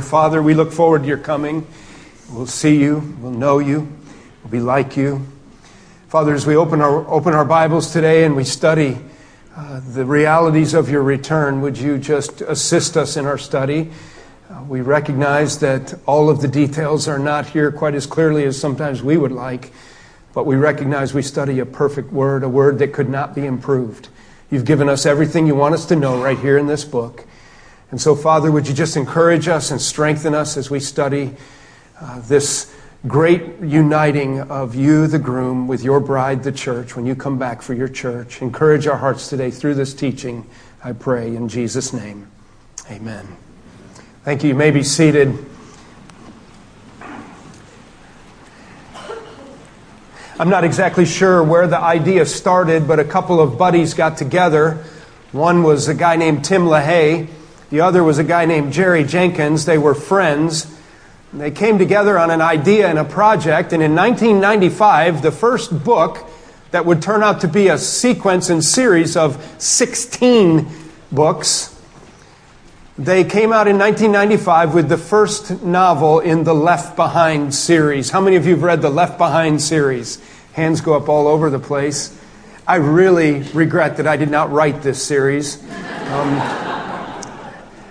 Father, we look forward to your coming. We'll see you, we'll know you, we'll be like you. Father, as we open our, open our Bibles today and we study uh, the realities of your return, would you just assist us in our study? Uh, we recognize that all of the details are not here quite as clearly as sometimes we would like, but we recognize we study a perfect word, a word that could not be improved. You've given us everything you want us to know right here in this book. And so, Father, would you just encourage us and strengthen us as we study uh, this great uniting of you, the groom, with your bride, the church, when you come back for your church. Encourage our hearts today through this teaching, I pray, in Jesus' name. Amen. Thank you. You may be seated. I'm not exactly sure where the idea started, but a couple of buddies got together. One was a guy named Tim LaHaye the other was a guy named Jerry Jenkins. They were friends. They came together on an idea and a project, and in 1995, the first book that would turn out to be a sequence and series of 16 books, they came out in 1995 with the first novel in the Left Behind series. How many of you have read the Left Behind series? Hands go up all over the place. I really regret that I did not write this series. Um,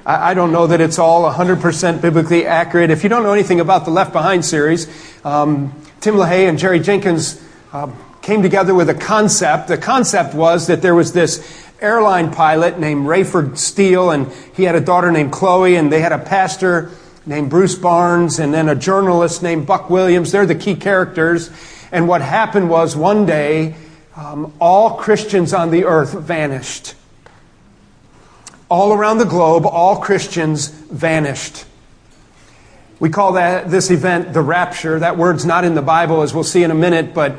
I, don't know that it's all 100% biblically accurate. If you don't know anything about the Left Behind series, um, Tim LaHaye and Jerry Jenkins uh, came together with a concept. The concept was that there was this airline pilot named Rayford Steele, and he had a daughter named Chloe, and they had a pastor named Bruce Barnes, and then a journalist named Buck Williams. They're the key characters. And what happened was one day, um, all Christians on the earth vanished all around the globe, all Christians vanished. We call that, this event the rapture. That word's not in the Bible, as we'll see in a minute, but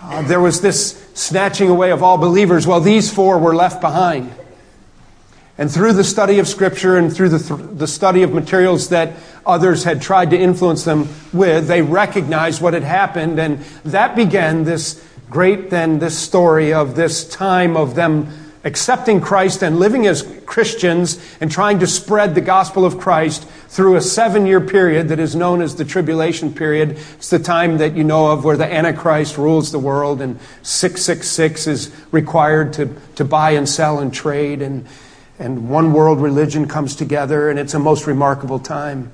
uh, there was this snatching away of all believers. Well, these four were left behind. And through the study of Scripture and through the, th- the study of materials that others had tried to influence them with, they recognized what had happened. And that began this great, then, this story of this time of them accepting Christ and living as Christians and trying to spread the gospel of Christ through a seven year period that is known as the tribulation period. It's the time that you know of where the Antichrist rules the world and 666 is required to, to buy and sell and trade and, and one world religion comes together and it's a most remarkable time.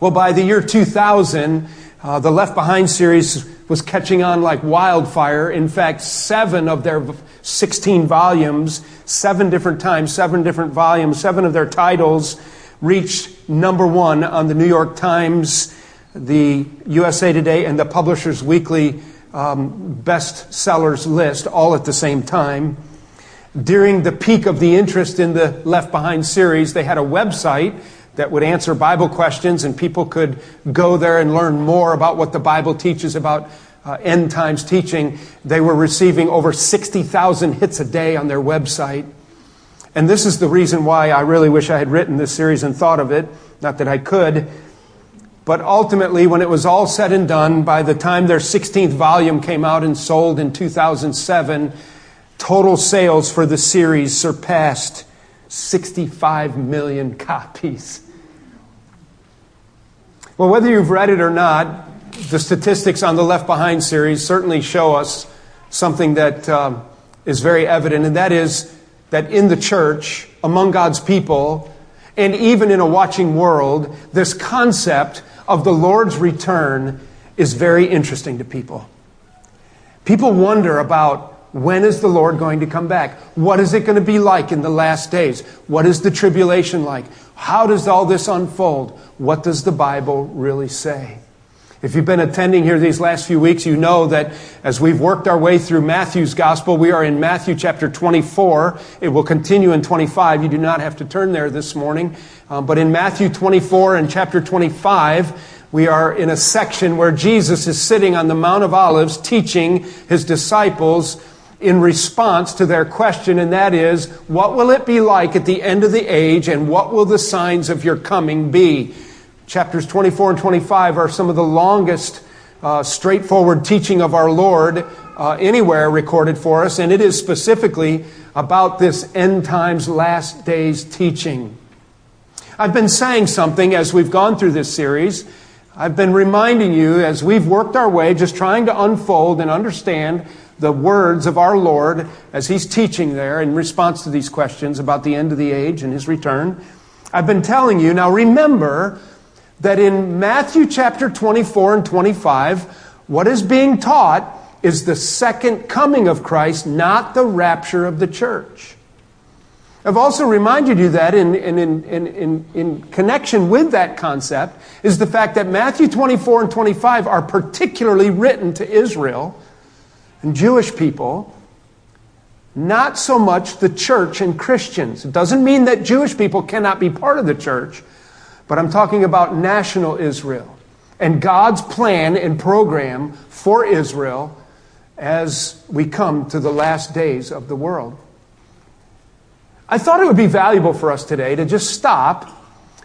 Well, by the year 2000, uh, the Left Behind series was catching on like wildfire. In fact, seven of their 16 volumes, seven different times, seven different volumes, seven of their titles reached number one on the New York Times, the USA Today, and the Publishers Weekly um, best sellers list all at the same time. During the peak of the interest in the Left Behind series, they had a website that would answer Bible questions, and people could go there and learn more about what the Bible teaches about uh, end times teaching, they were receiving over 60,000 hits a day on their website. And this is the reason why I really wish I had written this series and thought of it. Not that I could. But ultimately, when it was all said and done, by the time their 16th volume came out and sold in 2007, total sales for the series surpassed 65 million copies. Well, whether you've read it or not, the statistics on the Left Behind series certainly show us something that um, is very evident, and that is that in the church, among God's people, and even in a watching world, this concept of the Lord's return is very interesting to people. People wonder about when is the Lord going to come back? What is it going to be like in the last days? What is the tribulation like? How does all this unfold? What does the Bible really say? If you've been attending here these last few weeks, you know that as we've worked our way through Matthew's gospel, we are in Matthew chapter 24. It will continue in 25. You do not have to turn there this morning. Um, but in Matthew 24 and chapter 25, we are in a section where Jesus is sitting on the Mount of Olives teaching his disciples in response to their question, and that is, what will it be like at the end of the age, and what will the signs of your coming be? Chapters 24 and 25 are some of the longest uh, straightforward teaching of our Lord uh, anywhere recorded for us, and it is specifically about this end times, last days teaching. I've been saying something as we've gone through this series. I've been reminding you as we've worked our way, just trying to unfold and understand the words of our Lord as He's teaching there in response to these questions about the end of the age and His return. I've been telling you, now remember that in Matthew chapter 24 and 25, what is being taught is the second coming of Christ, not the rapture of the church. I've also reminded you that in, in, in, in, connection with that concept is the fact that Matthew 24 and 25 are particularly written to Israel and Jewish people, not so much the church and Christians. It doesn't mean that Jewish people cannot be part of the church, but I'm talking about national Israel and God's plan and program for Israel as we come to the last days of the world. I thought it would be valuable for us today to just stop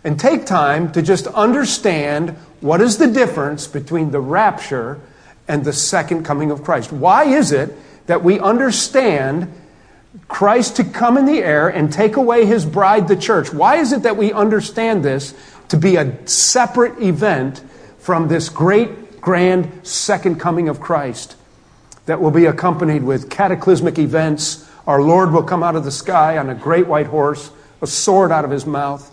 and take time to just understand what is the difference between the rapture and the second coming of Christ. Why is it that we understand Christ to come in the air and take away his bride, the church? Why is it that we understand this to be a separate event from this great, grand second coming of Christ that will be accompanied with cataclysmic events? Our Lord will come out of the sky on a great white horse, a sword out of his mouth.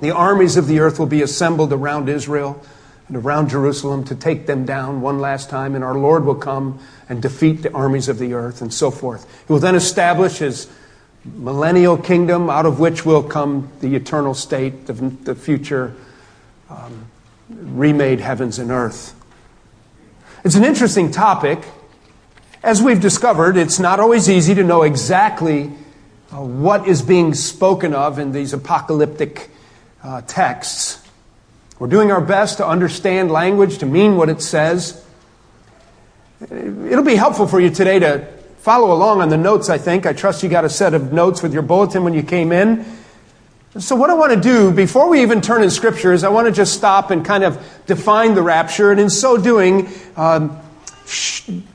The armies of the earth will be assembled around Israel and around Jerusalem to take them down one last time, and our Lord will come and defeat the armies of the earth and so forth. He will then establish his millennial kingdom, out of which will come the eternal state, the, the future um, remade heavens and earth. It's an interesting topic. As we've discovered, it's not always easy to know exactly uh, what is being spoken of in these apocalyptic uh, texts. We're doing our best to understand language, to mean what it says. It'll be helpful for you today to follow along on the notes, I think. I trust you got a set of notes with your bulletin when you came in. So, what I want to do before we even turn in Scripture is I want to just stop and kind of define the rapture, and in so doing, um,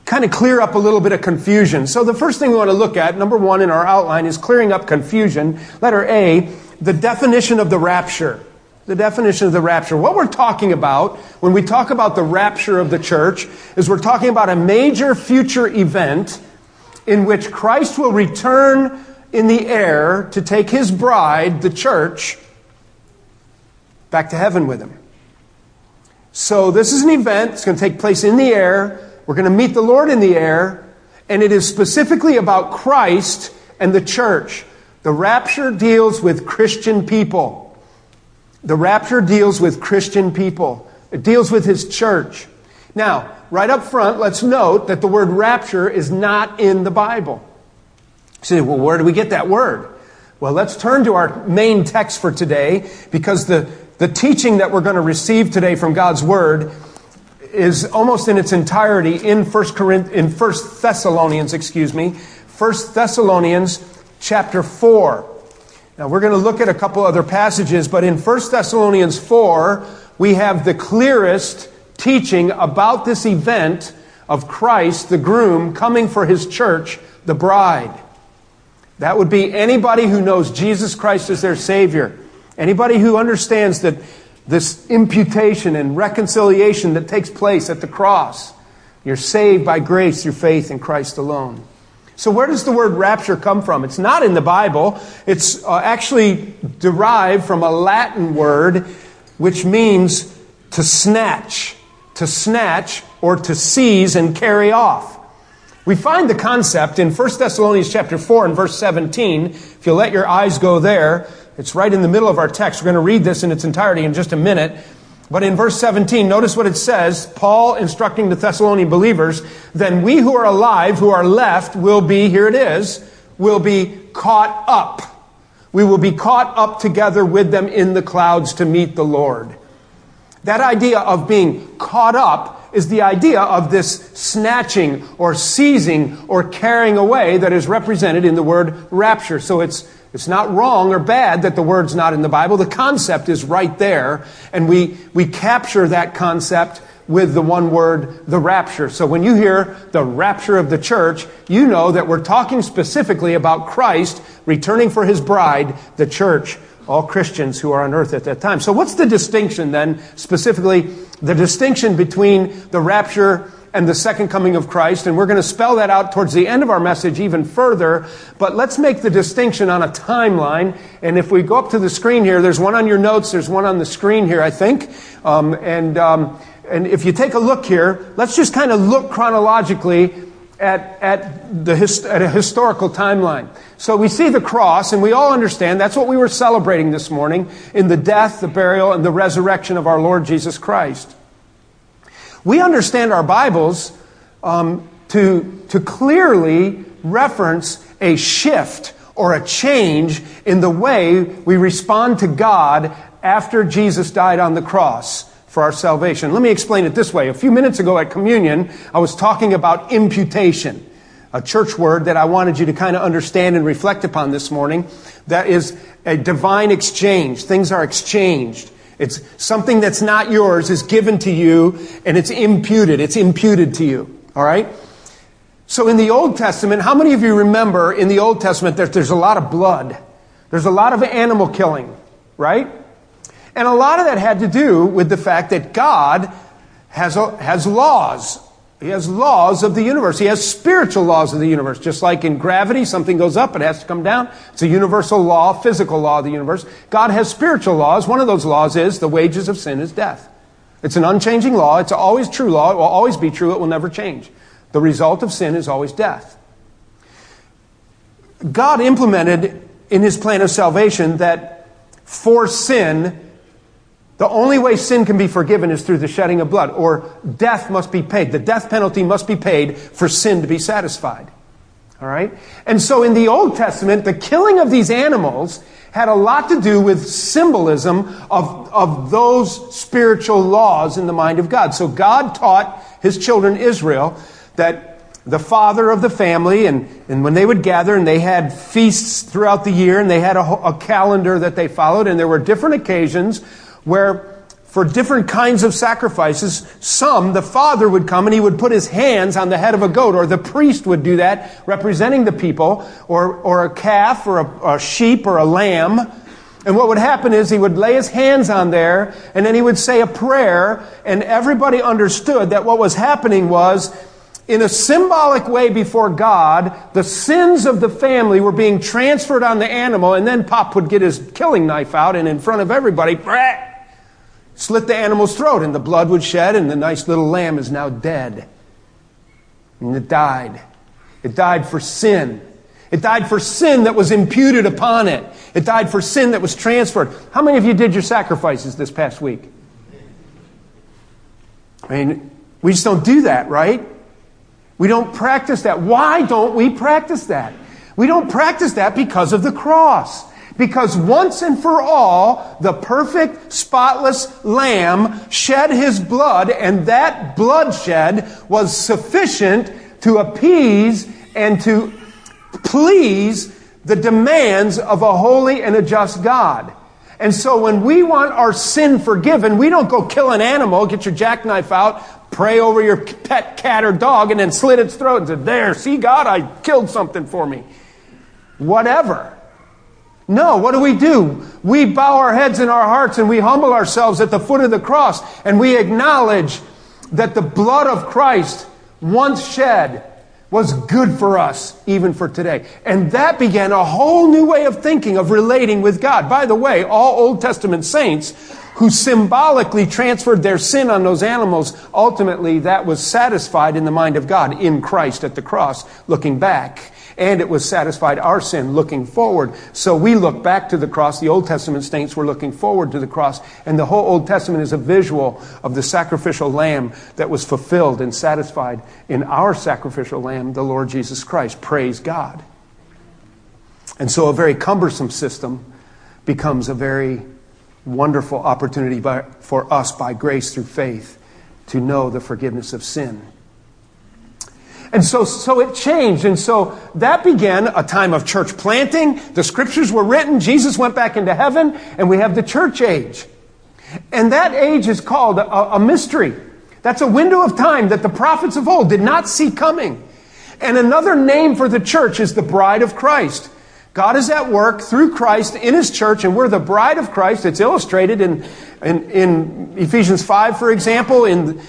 kind of clear up a little bit of confusion. So the first thing we want to look at, number one in our outline, is clearing up confusion. Letter A, the definition of the rapture. The definition of the rapture. What we're talking about when we talk about the rapture of the church is we're talking about a major future event in which Christ will return in the air to take his bride, the church, back to heaven with him. So this is an event that's going to take place in the air. We're going to meet the Lord in the air, and it is specifically about Christ and the church. The rapture deals with Christian people. The rapture deals with Christian people. It deals with his church. Now, right up front, let's note that the word rapture is not in the Bible. You say, well, where do we get that word? Well, let's turn to our main text for today because the, the teaching that we're going to receive today from God's Word is almost in its entirety in First Corinth, in First Thessalonians, excuse me, First Thessalonians chapter four. Now we're going to look at a couple other passages, but in First Thessalonians four, we have the clearest teaching about this event of Christ, the groom, coming for his church, the bride. That would be anybody who knows Jesus Christ as their Savior. Anybody who understands that this imputation and reconciliation that takes place at the cross. You're saved by grace through faith in Christ alone. So, where does the word rapture come from? It's not in the Bible. It's uh, actually derived from a Latin word which means to snatch, to snatch, or to seize and carry off. We find the concept in 1 Thessalonians chapter 4 and verse 17. If you let your eyes go there, it's right in the middle of our text. We're going to read this in its entirety in just a minute. But in verse 17, notice what it says Paul instructing the Thessalonian believers, then we who are alive, who are left, will be, here it is, will be caught up. We will be caught up together with them in the clouds to meet the Lord. That idea of being caught up is the idea of this snatching or seizing or carrying away that is represented in the word rapture. So it's it's not wrong or bad that the word's not in the Bible. The concept is right there, and we, we capture that concept with the one word, the rapture. So when you hear the rapture of the church, you know that we're talking specifically about Christ returning for his bride, the church, all Christians who are on earth at that time. So, what's the distinction then, specifically, the distinction between the rapture and the second coming of Christ? And we're going to spell that out towards the end of our message even further. But let's make the distinction on a timeline. And if we go up to the screen here, there's one on your notes, there's one on the screen here, I think. Um, and, um, and if you take a look here, let's just kind of look chronologically at, at, the, at a historical timeline. So we see the cross, and we all understand that's what we were celebrating this morning in the death, the burial, and the resurrection of our Lord Jesus Christ. We understand our Bibles um, to, to clearly reference a shift or a change in the way we respond to God after Jesus died on the cross for our salvation. Let me explain it this way. A few minutes ago at communion, I was talking about imputation, a church word that I wanted you to kind of understand and reflect upon this morning. That is a divine exchange. Things are exchanged. It's something that's not yours is given to you and it's imputed. It's imputed to you. All right? So in the Old Testament, how many of you remember in the Old Testament that there's a lot of blood? There's a lot of animal killing, right? And a lot of that had to do with the fact that God has, has laws. He has laws of the universe. He has spiritual laws of the universe. Just like in gravity, something goes up, it has to come down. It's a universal law, physical law of the universe. God has spiritual laws. One of those laws is the wages of sin is death. It's an unchanging law. It's always true law. It will always be true. It will never change. The result of sin is always death. God implemented in his plan of salvation that for sin, the only way sin can be forgiven is through the shedding of blood, or death must be paid. The death penalty must be paid for sin to be satisfied. All right? And so in the Old Testament, the killing of these animals had a lot to do with symbolism of, of those spiritual laws in the mind of God. So God taught his children Israel that the father of the family, and, and when they would gather and they had feasts throughout the year and they had a, a calendar that they followed, and there were different occasions where for different kinds of sacrifices, some, the father would come and he would put his hands on the head of a goat, or the priest would do that, representing the people, or, or a calf, or a, a sheep, or a lamb. And what would happen is he would lay his hands on there, and then he would say a prayer, and everybody understood that what was happening was, in a symbolic way before God, the sins of the family were being transferred on the animal, and then Pop would get his killing knife out, and in front of everybody, slit the animal's throat, and the blood would shed, and the nice little lamb is now dead. And it died. It died for sin. It died for sin that was imputed upon it. It died for sin that was transferred. How many of you did your sacrifices this past week? I mean, we just don't do that, right? We don't practice that. Why don't we practice that? We don't practice that because of the cross. Because once and for all, the perfect, spotless lamb shed his blood, and that bloodshed was sufficient to appease and to please the demands of a holy and a just God. And so when we want our sin forgiven, we don't go kill an animal, get your jackknife out, pray over your pet cat or dog, and then slit its throat and say, There, see, God, I killed something for me. Whatever. No, what do we do? We bow our heads in our hearts and we humble ourselves at the foot of the cross and we acknowledge that the blood of Christ, once shed, was good for us, even for today. And that began a whole new way of thinking, of relating with God. By the way, all Old Testament saints who symbolically transferred their sin on those animals, ultimately that was satisfied in the mind of God in Christ at the cross, looking back and it was satisfied our sin looking forward. So we look back to the cross. The Old Testament saints were looking forward to the cross, and the whole Old Testament is a visual of the sacrificial lamb that was fulfilled and satisfied in our sacrificial lamb, the Lord Jesus Christ. Praise God. And so a very cumbersome system becomes a very wonderful opportunity by, for us by grace through faith to know the forgiveness of sin. And so, so it changed. And so that began a time of church planting. The scriptures were written. Jesus went back into heaven and we have the church age. And that age is called a, a mystery. That's a window of time that the prophets of old did not see coming. And another name for the church is the bride of Christ. God is at work through Christ in His church, and we're the bride of Christ. It's illustrated in, in, in Ephesians 5, for example. In,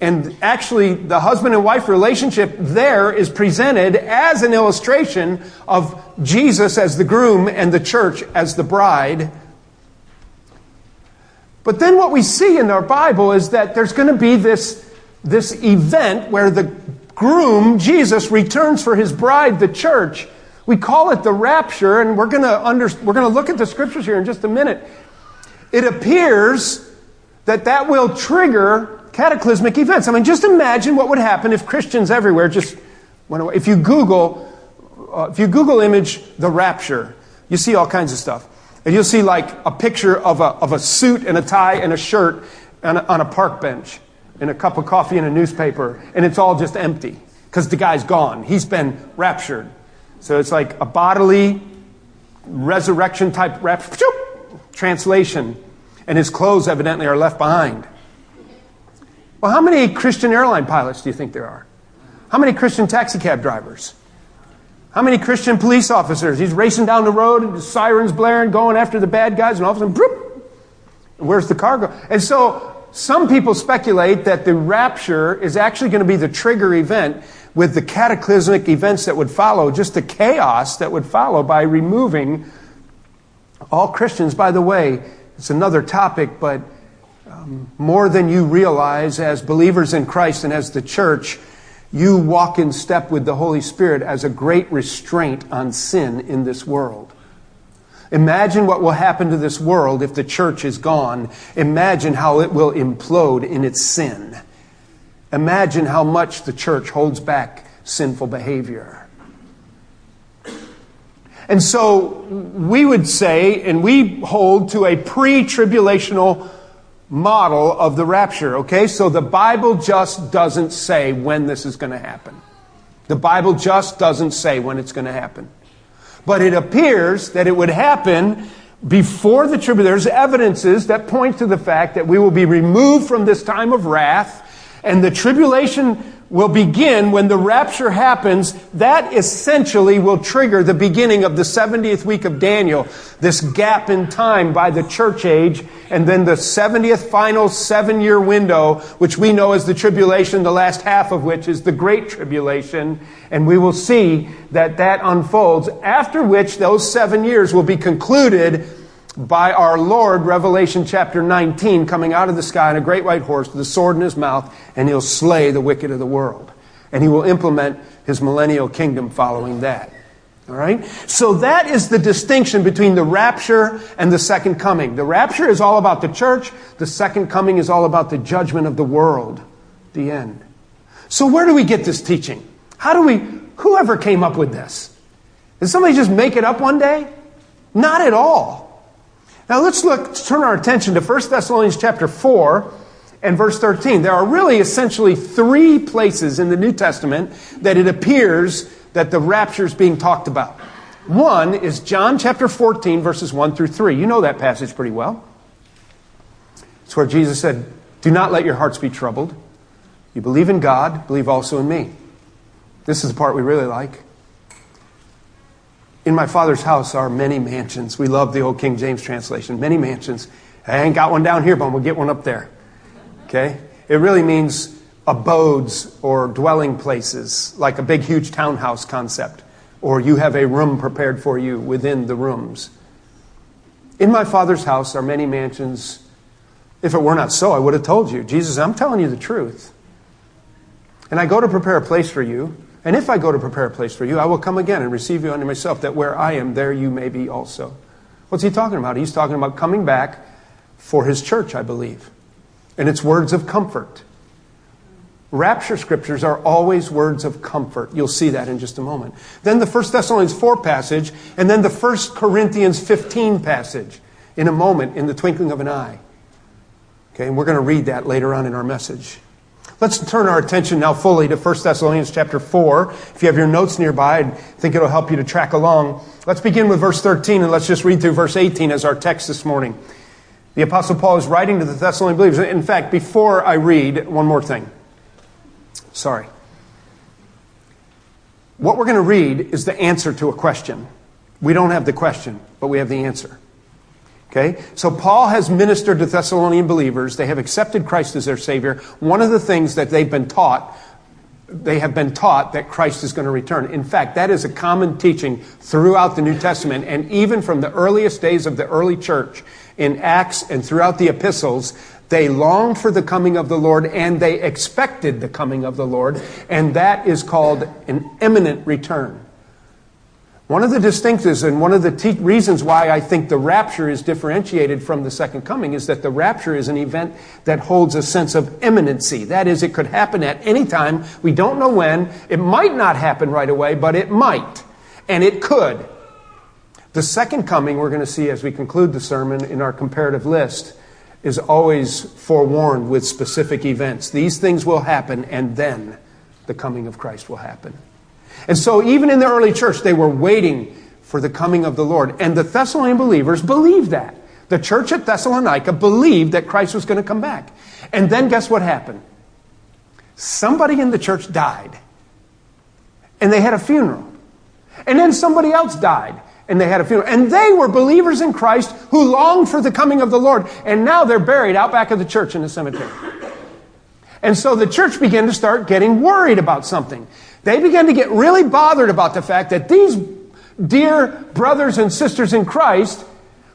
and actually, the husband and wife relationship there is presented as an illustration of Jesus as the groom and the church as the bride. But then what we see in our Bible is that there's going to be this, this event where the groom, Jesus, returns for his bride, the church. We call it the rapture, and we're going to under, we're going to look at the scriptures here in just a minute. It appears that that will trigger cataclysmic events. I mean, just imagine what would happen if Christians everywhere just went away. If you Google, uh, if you Google image the rapture, you see all kinds of stuff. And you'll see like a picture of a, of a suit and a tie and a shirt on a, on a park bench and a cup of coffee and a newspaper, and it's all just empty because the guy's gone. He's been raptured. So it's like a bodily resurrection type rapture, translation, and his clothes evidently are left behind. Well, how many Christian airline pilots do you think there are? How many Christian taxi cab drivers? How many Christian police officers? He's racing down the road, and the sirens blaring, going after the bad guys, and all of a sudden, broop, where's the cargo? And so some people speculate that the rapture is actually going to be the trigger event with the cataclysmic events that would follow, just the chaos that would follow by removing all Christians. By the way, it's another topic, but more than you realize as believers in Christ and as the church, you walk in step with the Holy Spirit as a great restraint on sin in this world. Imagine what will happen to this world if the church is gone. Imagine how it will implode in its sin. Imagine how much the church holds back sinful behavior. And so we would say, and we hold to a pre tribulational model of the rapture, okay? So the Bible just doesn't say when this is going to happen. The Bible just doesn't say when it's going to happen. But it appears that it would happen before the tribulation. There's evidences that point to the fact that we will be removed from this time of wrath and the tribulation will begin when the rapture happens. That essentially will trigger the beginning of the 70th week of Daniel, this gap in time by the church age, and then the 70th final seven year window, which we know as the tribulation, the last half of which is the great tribulation. And we will see that that unfolds, after which those seven years will be concluded by our Lord, Revelation chapter 19, coming out of the sky on a great white horse with a sword in his mouth, and he'll slay the wicked of the world. And he will implement his millennial kingdom following that. All right? So that is the distinction between the rapture and the second coming. The rapture is all about the church, the second coming is all about the judgment of the world, the end. So where do we get this teaching? How do we, whoever came up with this? Did somebody just make it up one day? Not at all. Now let's look, turn our attention to 1 Thessalonians chapter 4 and verse 13. There are really essentially three places in the New Testament that it appears that the rapture is being talked about. One is John chapter 14, verses 1 through 3. You know that passage pretty well. It's where Jesus said, Do not let your hearts be troubled. You believe in God, believe also in me. This is the part we really like. In my father's house are many mansions. We love the old King James translation. Many mansions. I ain't got one down here, but to get one up there. Okay? It really means abodes or dwelling places, like a big, huge townhouse concept, or you have a room prepared for you within the rooms. In my father's house are many mansions. If it were not so, I would have told you. Jesus, I'm telling you the truth. And I go to prepare a place for you. And if I go to prepare a place for you, I will come again and receive you unto myself, that where I am, there you may be also. What's he talking about? He's talking about coming back for his church, I believe. And it's words of comfort. Rapture scriptures are always words of comfort. You'll see that in just a moment. Then the 1 Thessalonians 4 passage, and then the 1 Corinthians 15 passage in a moment, in the twinkling of an eye. Okay, and we're going to read that later on in our message. Let's turn our attention now fully to 1 Thessalonians chapter 4. If you have your notes nearby, I think it'll help you to track along. Let's begin with verse 13 and let's just read through verse 18 as our text this morning. The Apostle Paul is writing to the Thessalonian believers. In fact, before I read, one more thing. Sorry. What we're going to read is the answer to a question. We don't have the question, but we have the answer. Okay? So Paul has ministered to Thessalonian believers. They have accepted Christ as their Savior. One of the things that they've been taught, they have been taught that Christ is going to return. In fact, that is a common teaching throughout the New Testament and even from the earliest days of the early church in Acts and throughout the epistles. They longed for the coming of the Lord and they expected the coming of the Lord, and that is called an imminent return. One of the distinctives and one of the te- reasons why I think the rapture is differentiated from the second coming is that the rapture is an event that holds a sense of imminency. That is, it could happen at any time. We don't know when. It might not happen right away, but it might. And it could. The second coming, we're going to see as we conclude the sermon in our comparative list, is always forewarned with specific events. These things will happen, and then the coming of Christ will happen. And so, even in the early church, they were waiting for the coming of the Lord. And the Thessalonian believers believed that. The church at Thessalonica believed that Christ was going to come back. And then, guess what happened? Somebody in the church died. And they had a funeral. And then somebody else died. And they had a funeral. And they were believers in Christ who longed for the coming of the Lord. And now they're buried out back of the church in the cemetery. And so the church began to start getting worried about something. They began to get really bothered about the fact that these dear brothers and sisters in Christ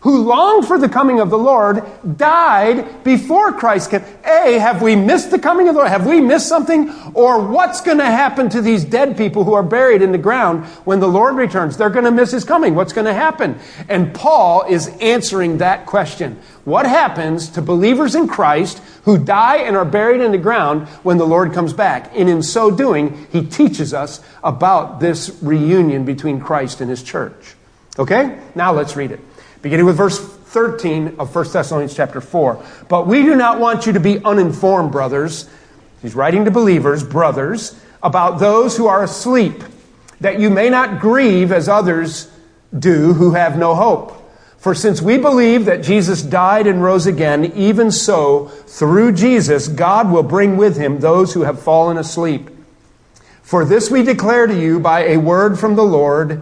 who longed for the coming of the Lord died before Christ came. A, have we missed the coming of the Lord? Have we missed something? Or what's going to happen to these dead people who are buried in the ground when the Lord returns? They're going to miss his coming. What's going to happen? And Paul is answering that question. What happens to believers in Christ who die and are buried in the ground when the Lord comes back? And in so doing, he teaches us about this reunion between Christ and his church. Okay? Now let's read it. Beginning with verse 13 of 1 Thessalonians chapter 4. But we do not want you to be uninformed, brothers. He's writing to believers, brothers, about those who are asleep, that you may not grieve as others do who have no hope. For since we believe that Jesus died and rose again, even so, through Jesus, God will bring with him those who have fallen asleep. For this we declare to you by a word from the Lord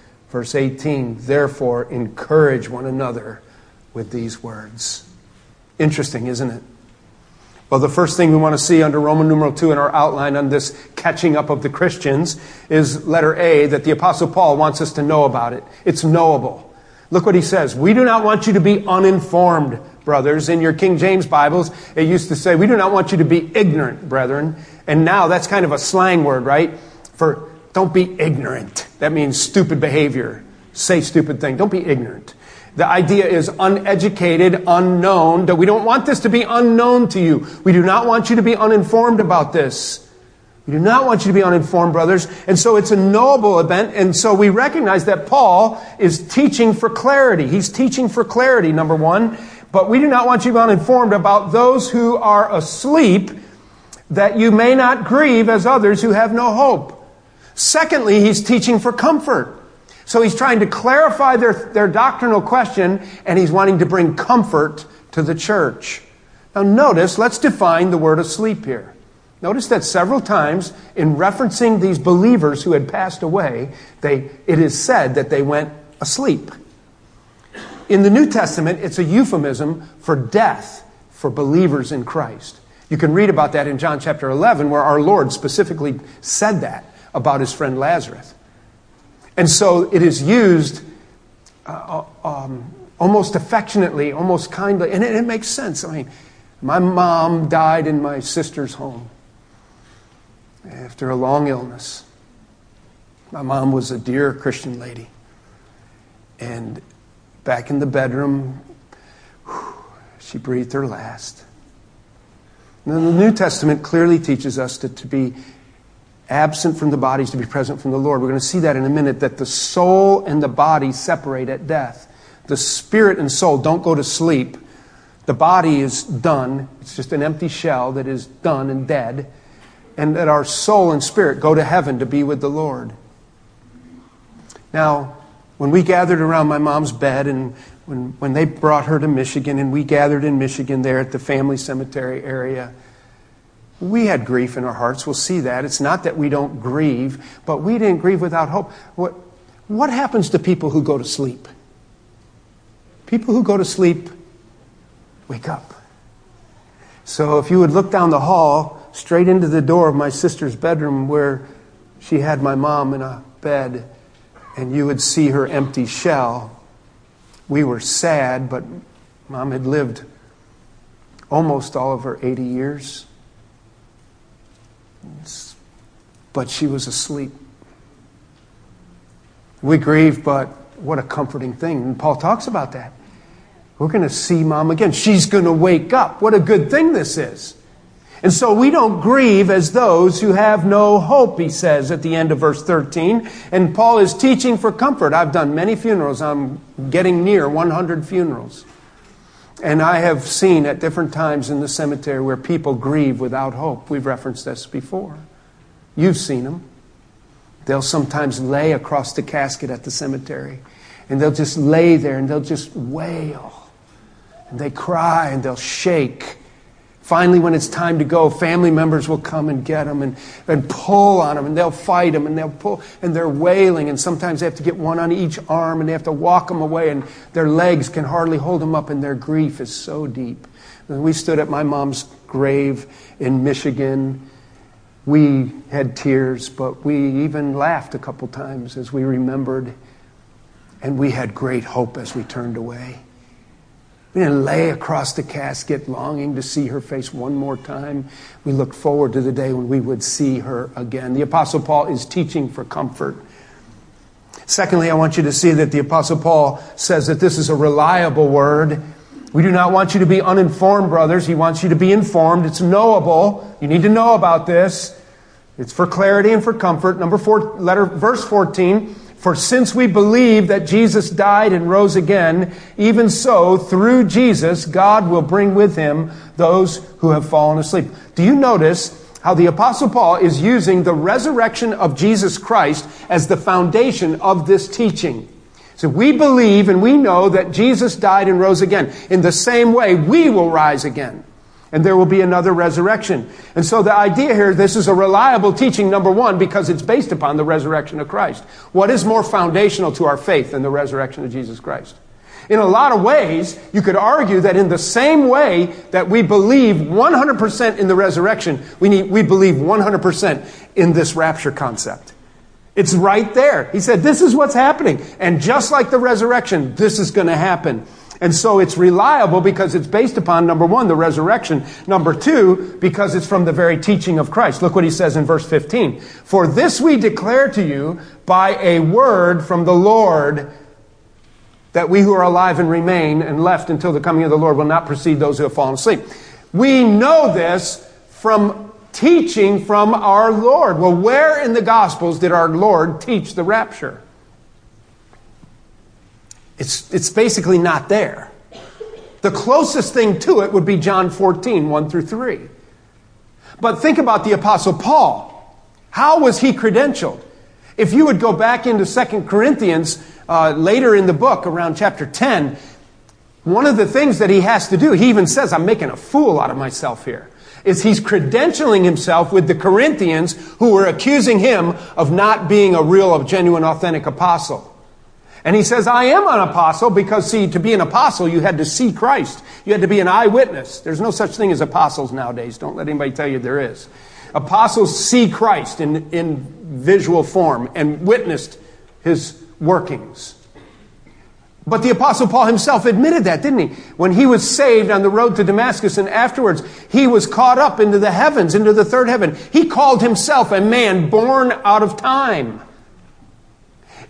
Verse 18, therefore, encourage one another with these words. Interesting, isn't it? Well, the first thing we want to see under Roman numeral 2 in our outline on this catching up of the Christians is letter A that the Apostle Paul wants us to know about it. It's knowable. Look what he says. We do not want you to be uninformed, brothers. In your King James Bibles, it used to say, We do not want you to be ignorant, brethren. And now that's kind of a slang word, right? For don't be ignorant. That means stupid behavior. Say stupid thing. Don't be ignorant. The idea is uneducated, unknown. that We don't want this to be unknown to you. We do not want you to be uninformed about this. We do not want you to be uninformed, brothers. And so it's a knowable event. And so we recognize that Paul is teaching for clarity. He's teaching for clarity, number one. But we do not want you to be uninformed about those who are asleep, that you may not grieve as others who have no hope. Secondly, he's teaching for comfort. So he's trying to clarify their, their doctrinal question and he's wanting to bring comfort to the church. Now, notice, let's define the word asleep here. Notice that several times in referencing these believers who had passed away, they, it is said that they went asleep. In the New Testament, it's a euphemism for death for believers in Christ. You can read about that in John chapter 11, where our Lord specifically said that about his friend Lazarus. And so it is used uh, uh, um, almost affectionately, almost kindly, and it, it makes sense. I mean, my mom died in my sister's home after a long illness. My mom was a dear Christian lady. And back in the bedroom, she breathed her last. Now, the New Testament clearly teaches us to, to be absent from the body is to be present from the Lord. We're going to see that in a minute, that the soul and the body separate at death. the spirit and soul don't go to sleep. The body is done. It's just an empty shell that is done and dead. And that our soul and spirit go to heaven to be with the Lord. Now, when we gathered around my mom's bed and when, when they brought her to Michigan and we gathered in Michigan there at the family cemetery area, we had grief in our hearts. We'll see that. It's not that we don't grieve, but we didn't grieve without hope. What, what happens to people who go to sleep? People who go to sleep wake up. So if you would look down the hall, straight into the door of my sister's bedroom where she had my mom in a bed, and you would see her empty shell, we were sad, but mom had lived almost all of her 80 years. But she was asleep. We grieve, but what a comforting thing. And Paul talks about that. We're going to see mom again. She's going to wake up. What a good thing this is. And so we don't grieve as those who have no hope, he says at the end of verse 13. And Paul is teaching for comfort. I've done many funerals. I'm getting near 100 funerals. And I have seen at different times in the cemetery where people grieve without hope. We've referenced this before. You've seen them. They'll sometimes lay across the casket at the cemetery and they'll just lay there and they'll just wail. And they cry and they'll shake Finally, when it's time to go, family members will come and get them and, and pull on them and they'll fight them and they'll pull and they're wailing and sometimes they have to get one on each arm and they have to walk them away and their legs can hardly hold them up and their grief is so deep. When we stood at my mom's grave in Michigan, we had tears, but we even laughed a couple times as we remembered and we had great hope as we turned away. We didn't lay across the casket longing to see her face one more time. We looked forward to the day when we would see her again. The Apostle Paul is teaching for comfort. Secondly, I want you to see that the Apostle Paul says that this is a reliable word. We do not want you to be uninformed, brothers. He wants you to be informed. It's knowable. You need to know about this. It's for clarity and for comfort. Number four, letter, verse 14. For since we believe that Jesus died and rose again, even so, through Jesus, God will bring with him those who have fallen asleep. Do you notice how the Apostle Paul is using the resurrection of Jesus Christ as the foundation of this teaching? So we believe and we know that Jesus died and rose again. In the same way, we will rise again and there will be another resurrection. And so the idea here, this is a reliable teaching, number one, because it's based upon the resurrection of Christ. What is more foundational to our faith than the resurrection of Jesus Christ? In a lot of ways, you could argue that in the same way that we believe 100% in the resurrection, we, need, we believe 100% in this rapture concept. It's right there. He said, this is what's happening. And just like the resurrection, this is going to happen. And so it's reliable because it's based upon, number one, the resurrection. Number two, because it's from the very teaching of Christ. Look what he says in verse 15. For this we declare to you by a word from the Lord that we who are alive and remain and left until the coming of the Lord will not precede those who have fallen asleep. We know this from teaching from our Lord. Well, where in the Gospels did our Lord teach the rapture? It's, it's basically not there. The closest thing to it would be John 14, 1 through 3. But think about the Apostle Paul. How was he credentialed? If you would go back into 2 Corinthians uh, later in the book, around chapter 10, one of the things that he has to do, he even says, I'm making a fool out of myself here, is he's credentialing himself with the Corinthians who were accusing him of not being a real, genuine, authentic apostle. And he says, I am an apostle because, see, to be an apostle, you had to see Christ. You had to be an eyewitness. There's no such thing as apostles nowadays. Don't let anybody tell you there is. Apostles see Christ in, in visual form and witnessed his workings. But the apostle Paul himself admitted that, didn't he? When he was saved on the road to Damascus and afterwards, he was caught up into the heavens, into the third heaven. He called himself a man born out of time.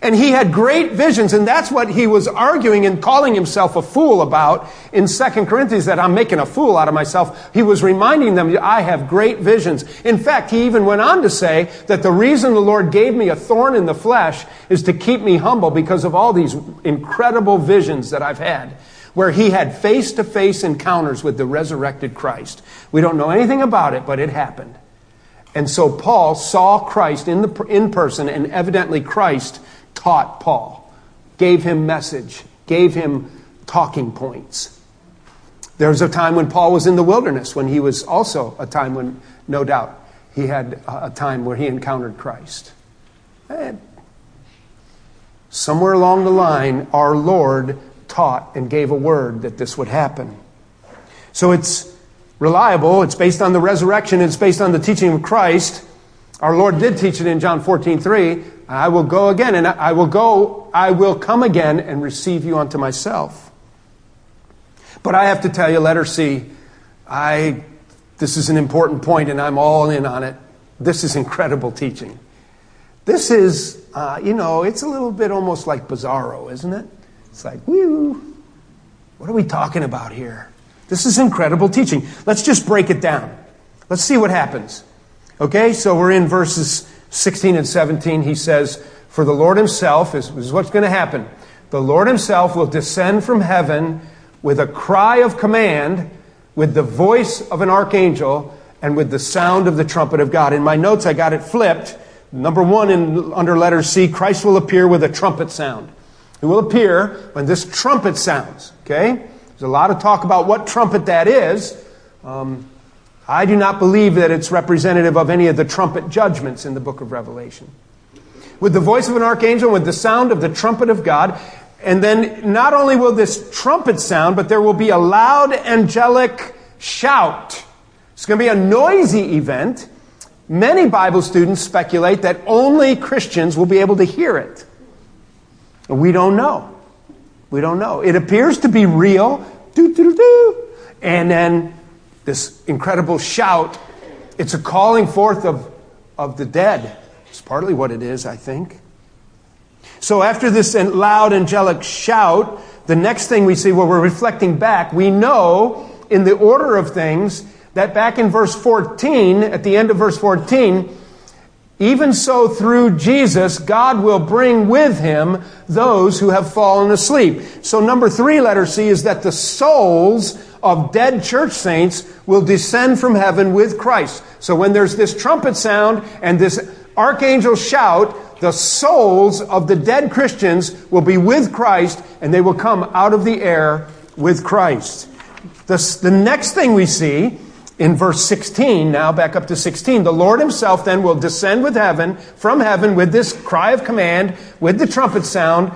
And he had great visions, and that's what he was arguing and calling himself a fool about in 2 Corinthians, that I'm making a fool out of myself. He was reminding them, I have great visions. In fact, he even went on to say that the reason the Lord gave me a thorn in the flesh is to keep me humble because of all these incredible visions that I've had, where he had face to face encounters with the resurrected Christ. We don't know anything about it, but it happened. And so Paul saw Christ in, the, in person, and evidently Christ taught Paul, gave him message, gave him talking points. There was a time when Paul was in the wilderness, when he was also a time when, no doubt, he had a time where he encountered Christ. And somewhere along the line, our Lord taught and gave a word that this would happen. So it's reliable, it's based on the resurrection, it's based on the teaching of Christ. Our Lord did teach it in John 14, 3. I will go again, and I will go, I will come again and receive you unto myself. But I have to tell you, letter C, I, this is an important point, and I'm all in on it. This is incredible teaching. This is, uh, you know, it's a little bit almost like bizarro, isn't it? It's like, woo, what are we talking about here? This is incredible teaching. Let's just break it down. Let's see what happens. Okay, so we're in verses 16 and 17, he says, For the Lord himself is, is what's going to happen. The Lord himself will descend from heaven with a cry of command, with the voice of an archangel, and with the sound of the trumpet of God. In my notes, I got it flipped. Number one, in, under letter C, Christ will appear with a trumpet sound. He will appear when this trumpet sounds. Okay? There's a lot of talk about what trumpet that is. Um, I do not believe that it's representative of any of the trumpet judgments in the book of Revelation. With the voice of an archangel, with the sound of the trumpet of God, and then not only will this trumpet sound, but there will be a loud angelic shout. It's going to be a noisy event. Many Bible students speculate that only Christians will be able to hear it. We don't know. We don't know. It appears to be real. And then this incredible shout. It's a calling forth of, of the dead. It's partly what it is, I think. So after this loud angelic shout, the next thing we see, well, we're reflecting back, we know in the order of things that back in verse 14, at the end of verse 14, even so, through Jesus, God will bring with him those who have fallen asleep. So, number three, letter C, is that the souls of dead church saints will descend from heaven with Christ. So, when there's this trumpet sound and this archangel shout, the souls of the dead Christians will be with Christ and they will come out of the air with Christ. The, the next thing we see in verse 16, now back up to 16, the Lord himself then will descend with heaven, from heaven, with this cry of command, with the trumpet sound.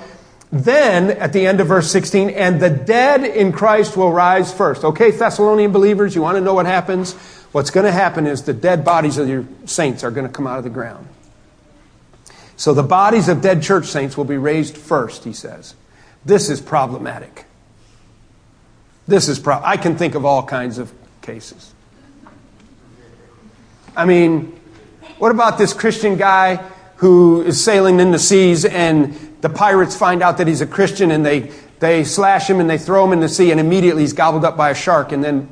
Then, at the end of verse 16, and the dead in Christ will rise first. Okay, Thessalonian believers, you want to know what happens? What's going to happen is the dead bodies of your saints are going to come out of the ground. So the bodies of dead church saints will be raised first, he says. This is problematic. This is pro- I can think of all kinds of cases. I mean, what about this Christian guy who is sailing in the seas and the pirates find out that he's a Christian and they, they slash him and they throw him in the sea and immediately he's gobbled up by a shark and then.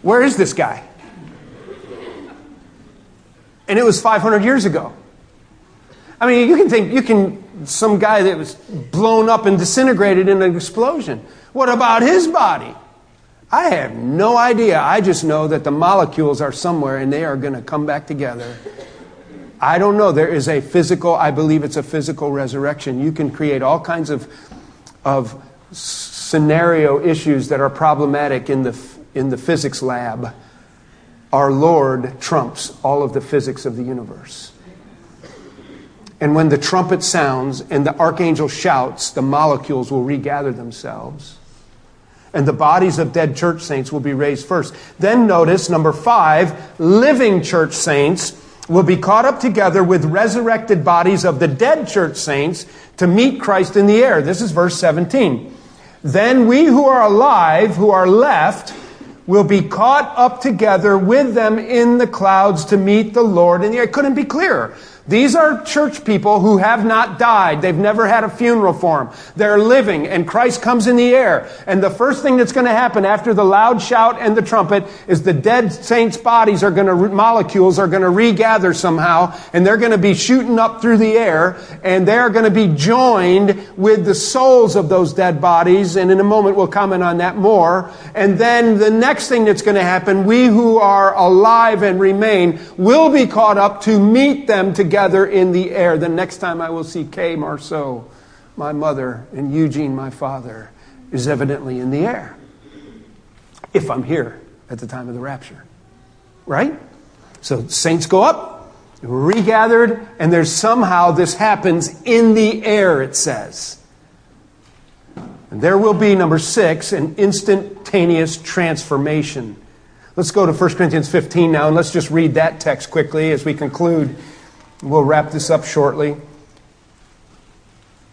Where is this guy? And it was 500 years ago. I mean, you can think, you can some guy that was blown up and disintegrated in an explosion. What about his body? I have no idea. I just know that the molecules are somewhere and they are going to come back together. I don't know. There is a physical, I believe it's a physical resurrection. You can create all kinds of, of scenario issues that are problematic in the, in the physics lab. Our Lord trumps all of the physics of the universe. And when the trumpet sounds and the archangel shouts, the molecules will regather themselves. And the bodies of dead church saints will be raised first. Then notice, number five, living church saints will be caught up together with resurrected bodies of the dead church saints to meet Christ in the air. This is verse 17. Then we who are alive, who are left, will be caught up together with them in the clouds to meet the Lord in the air. It couldn't be clearer. These are church people who have not died. They've never had a funeral for them. They're living, and Christ comes in the air. And the first thing that's going to happen after the loud shout and the trumpet is the dead saints' bodies are going to, molecules are going to regather somehow, and they're going to be shooting up through the air, and they're going to be joined with the souls of those dead bodies. And in a moment, we'll comment on that more. And then the next thing that's going to happen, we who are alive and remain will be caught up to meet them together together in the air. The next time I will see Kay Marceau, my mother, and Eugene, my father, is evidently in the air. If I'm here at the time of the rapture. Right? So saints go up, regathered, and there's somehow this happens in the air, it says. And there will be, number six, an instantaneous transformation. Let's go to 1 Corinthians 15 now, and let's just read that text quickly as we conclude We'll wrap this up shortly.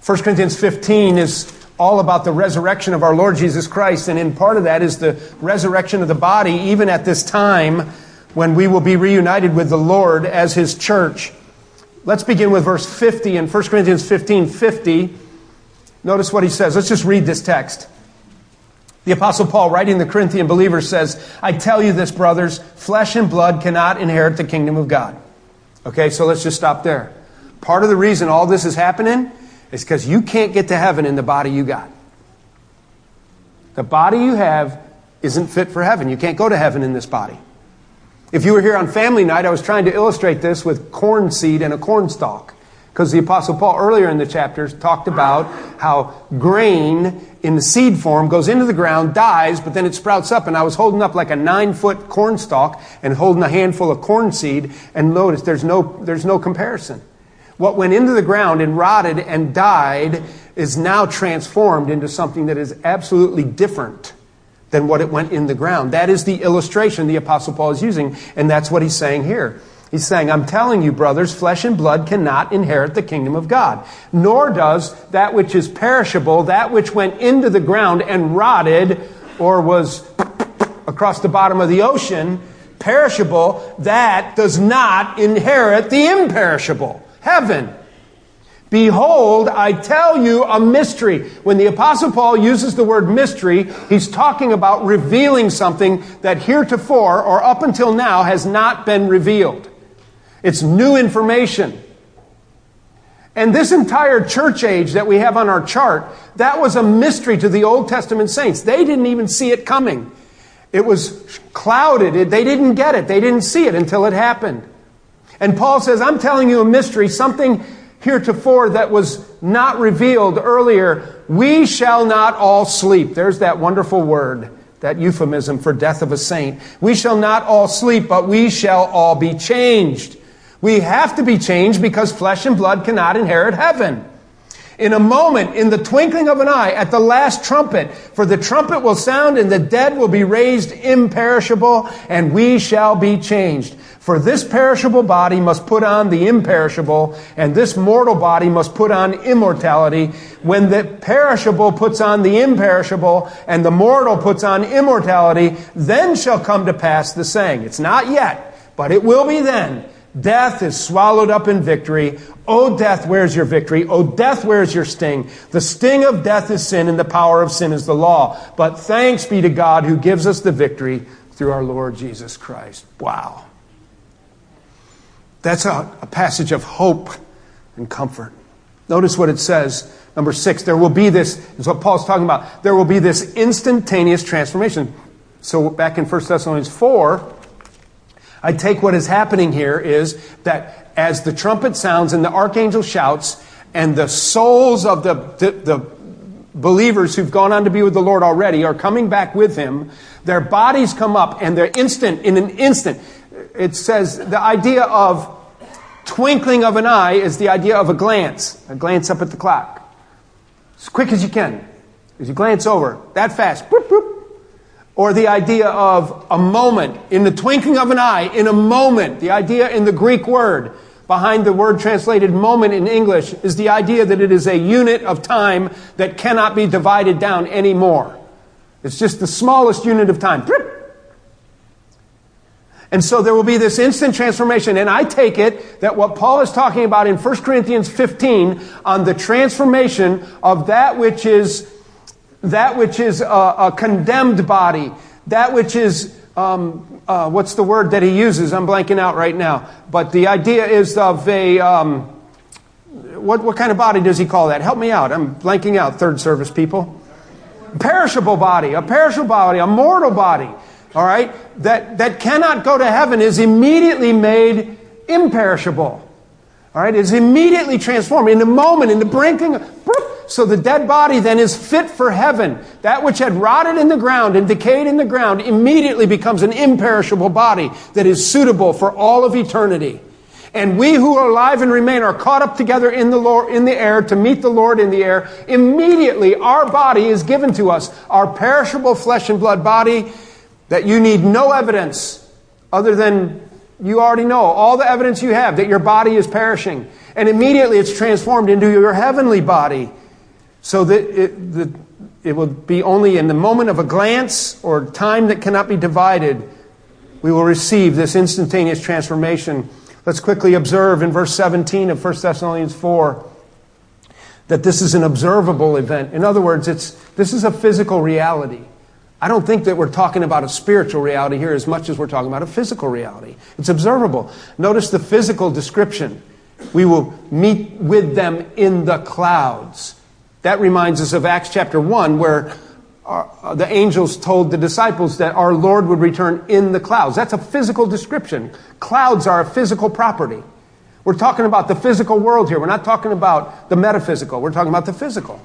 1 Corinthians 15 is all about the resurrection of our Lord Jesus Christ, and in part of that is the resurrection of the body, even at this time when we will be reunited with the Lord as His church. Let's begin with verse 50 in 1 Corinthians 15 50. Notice what he says. Let's just read this text. The Apostle Paul, writing the Corinthian believers, says, I tell you this, brothers, flesh and blood cannot inherit the kingdom of God Okay, so let's just stop there. Part of the reason all this is happening is because you can't get to heaven in the body you got. The body you have isn't fit for heaven. You can't go to heaven in this body. If you were here on family night, I was trying to illustrate this with corn seed and a corn stalk. Because the Apostle Paul earlier in the chapters talked about how grain in the seed form goes into the ground, dies, but then it sprouts up. And I was holding up like a nine foot corn stalk and holding a handful of corn seed. And notice there's no, there's no comparison. What went into the ground and rotted and died is now transformed into something that is absolutely different than what it went in the ground. That is the illustration the Apostle Paul is using, and that's what he's saying here. He's saying, I'm telling you, brothers, flesh and blood cannot inherit the kingdom of God. Nor does that which is perishable, that which went into the ground and rotted or was across the bottom of the ocean, perishable, that does not inherit the imperishable. Heaven. Behold, I tell you a mystery. When the Apostle Paul uses the word mystery, he's talking about revealing something that heretofore or up until now has not been revealed. It's new information. And this entire church age that we have on our chart, that was a mystery to the Old Testament saints. They didn't even see it coming. It was clouded. They didn't get it. They didn't see it until it happened. And Paul says, I'm telling you a mystery, something heretofore that was not revealed earlier. We shall not all sleep. There's that wonderful word, that euphemism for death of a saint. We shall not all sleep, but we shall all be changed. We have to be changed because flesh and blood cannot inherit heaven. In a moment, in the twinkling of an eye, at the last trumpet, for the trumpet will sound and the dead will be raised imperishable and we shall be changed. For this perishable body must put on the imperishable and this mortal body must put on immortality. When the perishable puts on the imperishable and the mortal puts on immortality, then shall come to pass the saying. It's not yet, but it will be then Death is swallowed up in victory. O death, where's your victory? O death, where's your sting? The sting of death is sin, and the power of sin is the law. But thanks be to God who gives us the victory through our Lord Jesus Christ. Wow. That's a, a passage of hope and comfort. Notice what it says. Number six, there will be this, is what Paul's talking about. There will be this instantaneous transformation. So back in 1 Thessalonians 4, I take what is happening here is that as the trumpet sounds and the archangel shouts, and the souls of the, the, the believers who've gone on to be with the Lord already are coming back with him, their bodies come up and they're instant, in an instant. It says the idea of twinkling of an eye is the idea of a glance, a glance up at the clock. As quick as you can. As you glance over, that fast. Boop, boop, or the idea of a moment, in the twinkling of an eye, in a moment. The idea in the Greek word behind the word translated moment in English is the idea that it is a unit of time that cannot be divided down anymore. It's just the smallest unit of time. And so there will be this instant transformation. And I take it that what Paul is talking about in 1 Corinthians 15 on the transformation of that which is, that which is a, a condemned body, that which is, um, uh, what's the word that he uses? I'm blanking out right now. But the idea is of a, um, what, what kind of body does he call that? Help me out. I'm blanking out, third service people. Perishable body, a perishable body, a mortal body all right, that, that cannot go to heaven is immediately made imperishable. All right, is immediately transformed in the moment, in the blinking. So the dead body then is fit for heaven. That which had rotted in the ground and decayed in the ground immediately becomes an imperishable body that is suitable for all of eternity. And we who are alive and remain are caught up together in the Lord, in the air to meet the Lord in the air. Immediately our body is given to us. Our perishable flesh and blood body that you need no evidence other than you already know all the evidence you have that your body is perishing. And immediately it's transformed into your heavenly body. So that it, the, it will be only in the moment of a glance or time that cannot be divided, we will receive this instantaneous transformation. Let's quickly observe in verse 17 of 1 Thessalonians 4 that this is an observable event. In other words, it's, this is a physical reality. I don't think that we're talking about a spiritual reality here as much as we're talking about a physical reality. It's observable. Notice the physical description. We will meet with them in the clouds. That reminds us of Acts chapter 1, where uh, the angels told the disciples that our Lord would return in the clouds. That's a physical description. Clouds are a physical property. We're talking about the physical world here. We're not talking about the metaphysical. We're talking about the physical.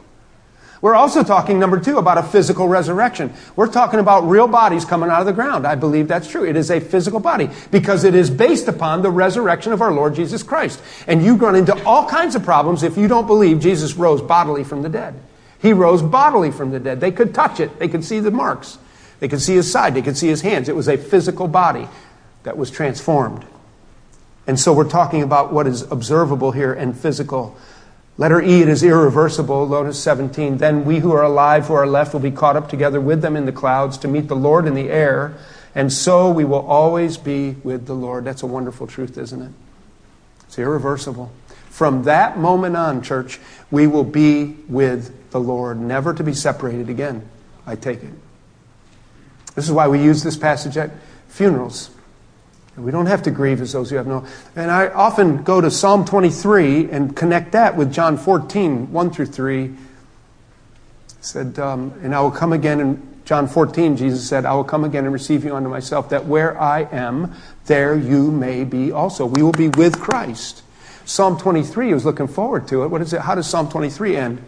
We're also talking, number two, about a physical resurrection. We're talking about real bodies coming out of the ground. I believe that's true. It is a physical body because it is based upon the resurrection of our Lord Jesus Christ. And you run into all kinds of problems if you don't believe Jesus rose bodily from the dead. He rose bodily from the dead. They could touch it. They could see the marks. They could see his side. They could see his hands. It was a physical body that was transformed. And so we're talking about what is observable here and physical. Letter E, it is irreversible. Notice 17. Then we who are alive, who are left, will be caught up together with them in the clouds to meet the Lord in the air. And so we will always be with the Lord. That's a wonderful truth, isn't it? It's irreversible. From that moment on, church, we will be with the Lord, never to be separated again. I take it. This is why we use this passage at funerals. We don't have to grieve as those who have no. And I often go to Psalm 23 and connect that with John 14, 1 through 3. It said, um, and I will come again in John 14, Jesus said, I will come again and receive you unto myself, that where I am, there you may be also. We will be with Christ. Psalm 23, he was looking forward to it. What is it? How does Psalm 23 end?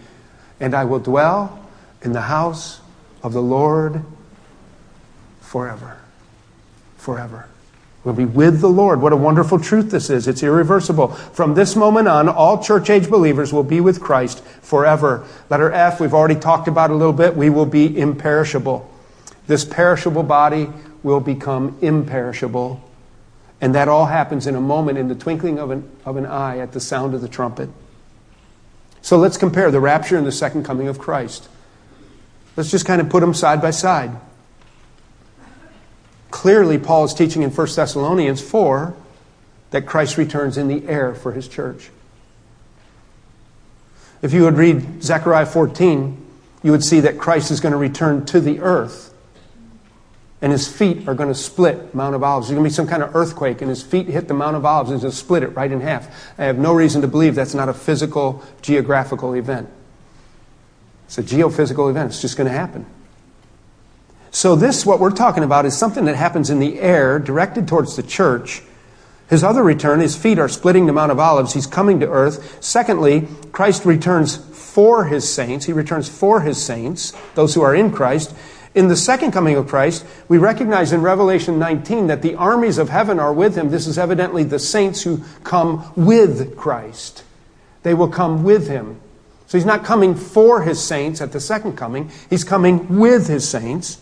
And I will dwell in the house of the Lord forever. Forever. We'll be with the Lord. What a wonderful truth this is. It's irreversible. From this moment on, all church age believers will be with Christ forever. Letter F, we've already talked about a little bit. We will be imperishable. This perishable body will become imperishable. And that all happens in a moment, in the twinkling of an, of an eye, at the sound of the trumpet. So let's compare the rapture and the second coming of Christ. Let's just kind of put them side by side. Clearly, Paul is teaching in 1 Thessalonians 4 that Christ returns in the air for his church. If you would read Zechariah 14, you would see that Christ is going to return to the earth. And his feet are going to split Mount of Olives. There's going to be some kind of earthquake, and his feet hit the Mount of Olives and going to split it right in half. I have no reason to believe that's not a physical, geographical event. It's a geophysical event. It's just going to happen. So, this, what we're talking about, is something that happens in the air, directed towards the church. His other return, his feet are splitting the Mount of Olives. He's coming to earth. Secondly, Christ returns for his saints. He returns for his saints, those who are in Christ. In the second coming of Christ, we recognize in Revelation 19 that the armies of heaven are with him. This is evidently the saints who come with Christ. They will come with him. So he's not coming for his saints at the second coming, he's coming with his saints.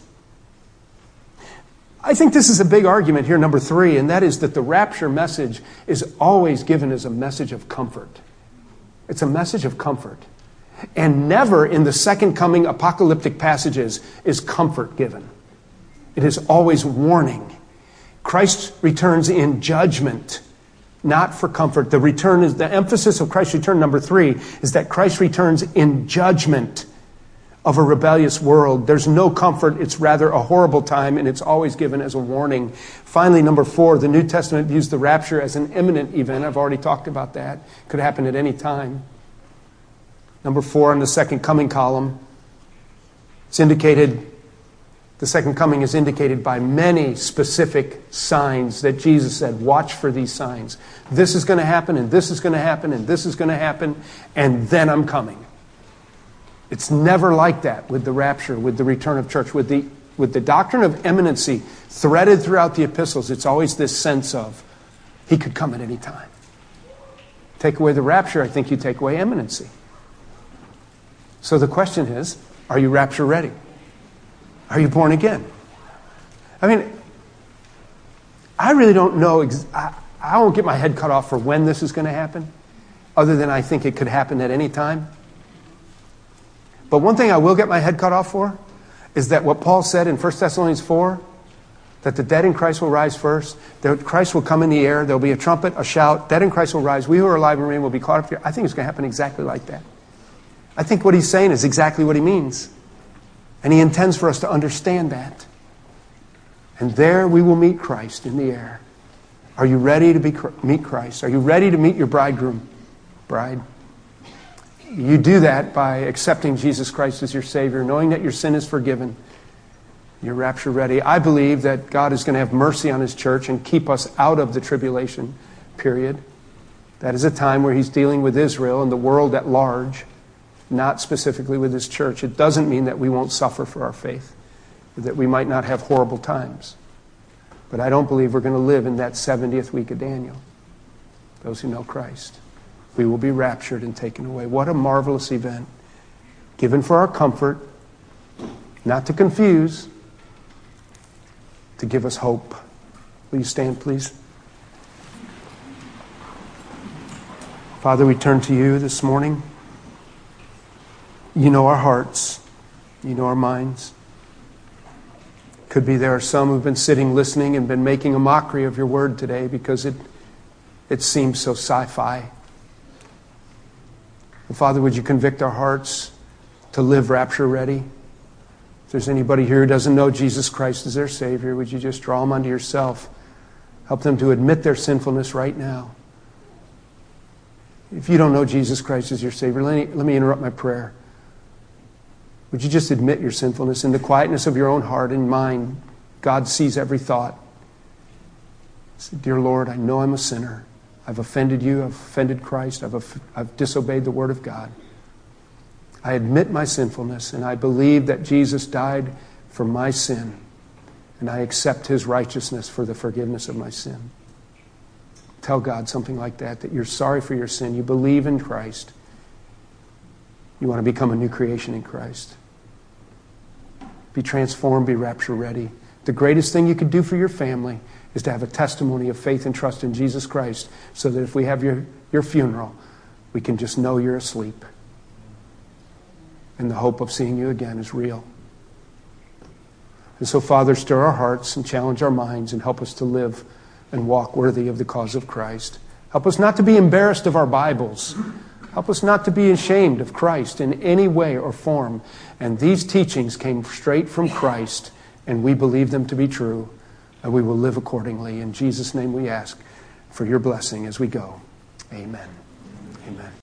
I think this is a big argument here, number three, and that is that the rapture message is always given as a message of comfort. It's a message of comfort. And never in the second coming apocalyptic passages is comfort given. It is always warning. Christ returns in judgment, not for comfort. The return is the emphasis of Christ's return, number three, is that Christ returns in judgment of a rebellious world. There's no comfort. It's rather a horrible time, and it's always given as a warning. Finally, number four, the New Testament views the rapture as an imminent event. I've already talked about that. Could happen at any time. Number four in the second coming column, it's indicated the second coming is indicated by many specific signs that Jesus said, Watch for these signs. This is going to happen, and this is going to happen, and this is going to happen, and then I'm coming. It's never like that with the rapture, with the return of church, with the, with the doctrine of imminency threaded throughout the epistles. It's always this sense of He could come at any time. Take away the rapture, I think you take away imminency. So the question is are you rapture ready? Are you born again? I mean, I really don't know. Ex- I, I won't get my head cut off for when this is going to happen, other than I think it could happen at any time. But one thing I will get my head cut off for is that what Paul said in 1 Thessalonians 4 that the dead in Christ will rise first, that Christ will come in the air, there'll be a trumpet, a shout, dead in Christ will rise, we who are alive and remain will be caught up here. I think it's going to happen exactly like that. I think what he's saying is exactly what he means. And he intends for us to understand that. And there we will meet Christ in the air. Are you ready to be, meet Christ? Are you ready to meet your bridegroom, bride? You do that by accepting Jesus Christ as your Savior, knowing that your sin is forgiven. You're rapture ready. I believe that God is going to have mercy on His church and keep us out of the tribulation period. That is a time where He's dealing with Israel and the world at large not specifically with His church. It doesn't mean that we won't suffer for our faith, that we might not have horrible times. But I don't believe we're going to live in that 70th week of Daniel. Those who know Christ. We will be raptured and taken away. What a marvelous event. Given for our comfort, not to confuse, to give us hope. Will you stand, please? Father, we turn to you this morning. You know our hearts, you know our minds. Could be there are some who've been sitting listening and been making a mockery of your word today because it, it seems so sci fi. Father, would you convict our hearts to live rapture ready? If there's anybody here who doesn't know Jesus Christ as their Savior, would you just draw them unto yourself? Help them to admit their sinfulness right now. If you don't know Jesus Christ as your Savior, let me, let me interrupt my prayer. Would you just admit your sinfulness in the quietness of your own heart and mind? God sees every thought. Say, Dear Lord, I know I'm a sinner. I've offended you. I've offended Christ. I've, I've disobeyed the Word of God. I admit my sinfulness and I believe that Jesus died for my sin and I accept his righteousness for the forgiveness of my sin. Tell God something like that, that you're sorry for your sin. You believe in Christ. You want to become a new creation in Christ. Be transformed, be rapture ready. The greatest thing you could do for your family is to have a testimony of faith and trust in Jesus Christ so that if we have your, your funeral, we can just know you're asleep. And the hope of seeing you again is real. And so, Father, stir our hearts and challenge our minds and help us to live and walk worthy of the cause of Christ. Help us not to be embarrassed of our Bibles. Help us not to be ashamed of Christ in any way or form. And these teachings came straight from Christ, and we believe them to be true, and we will live accordingly. In Jesus' name we ask for your blessing as we go. Amen. Amen.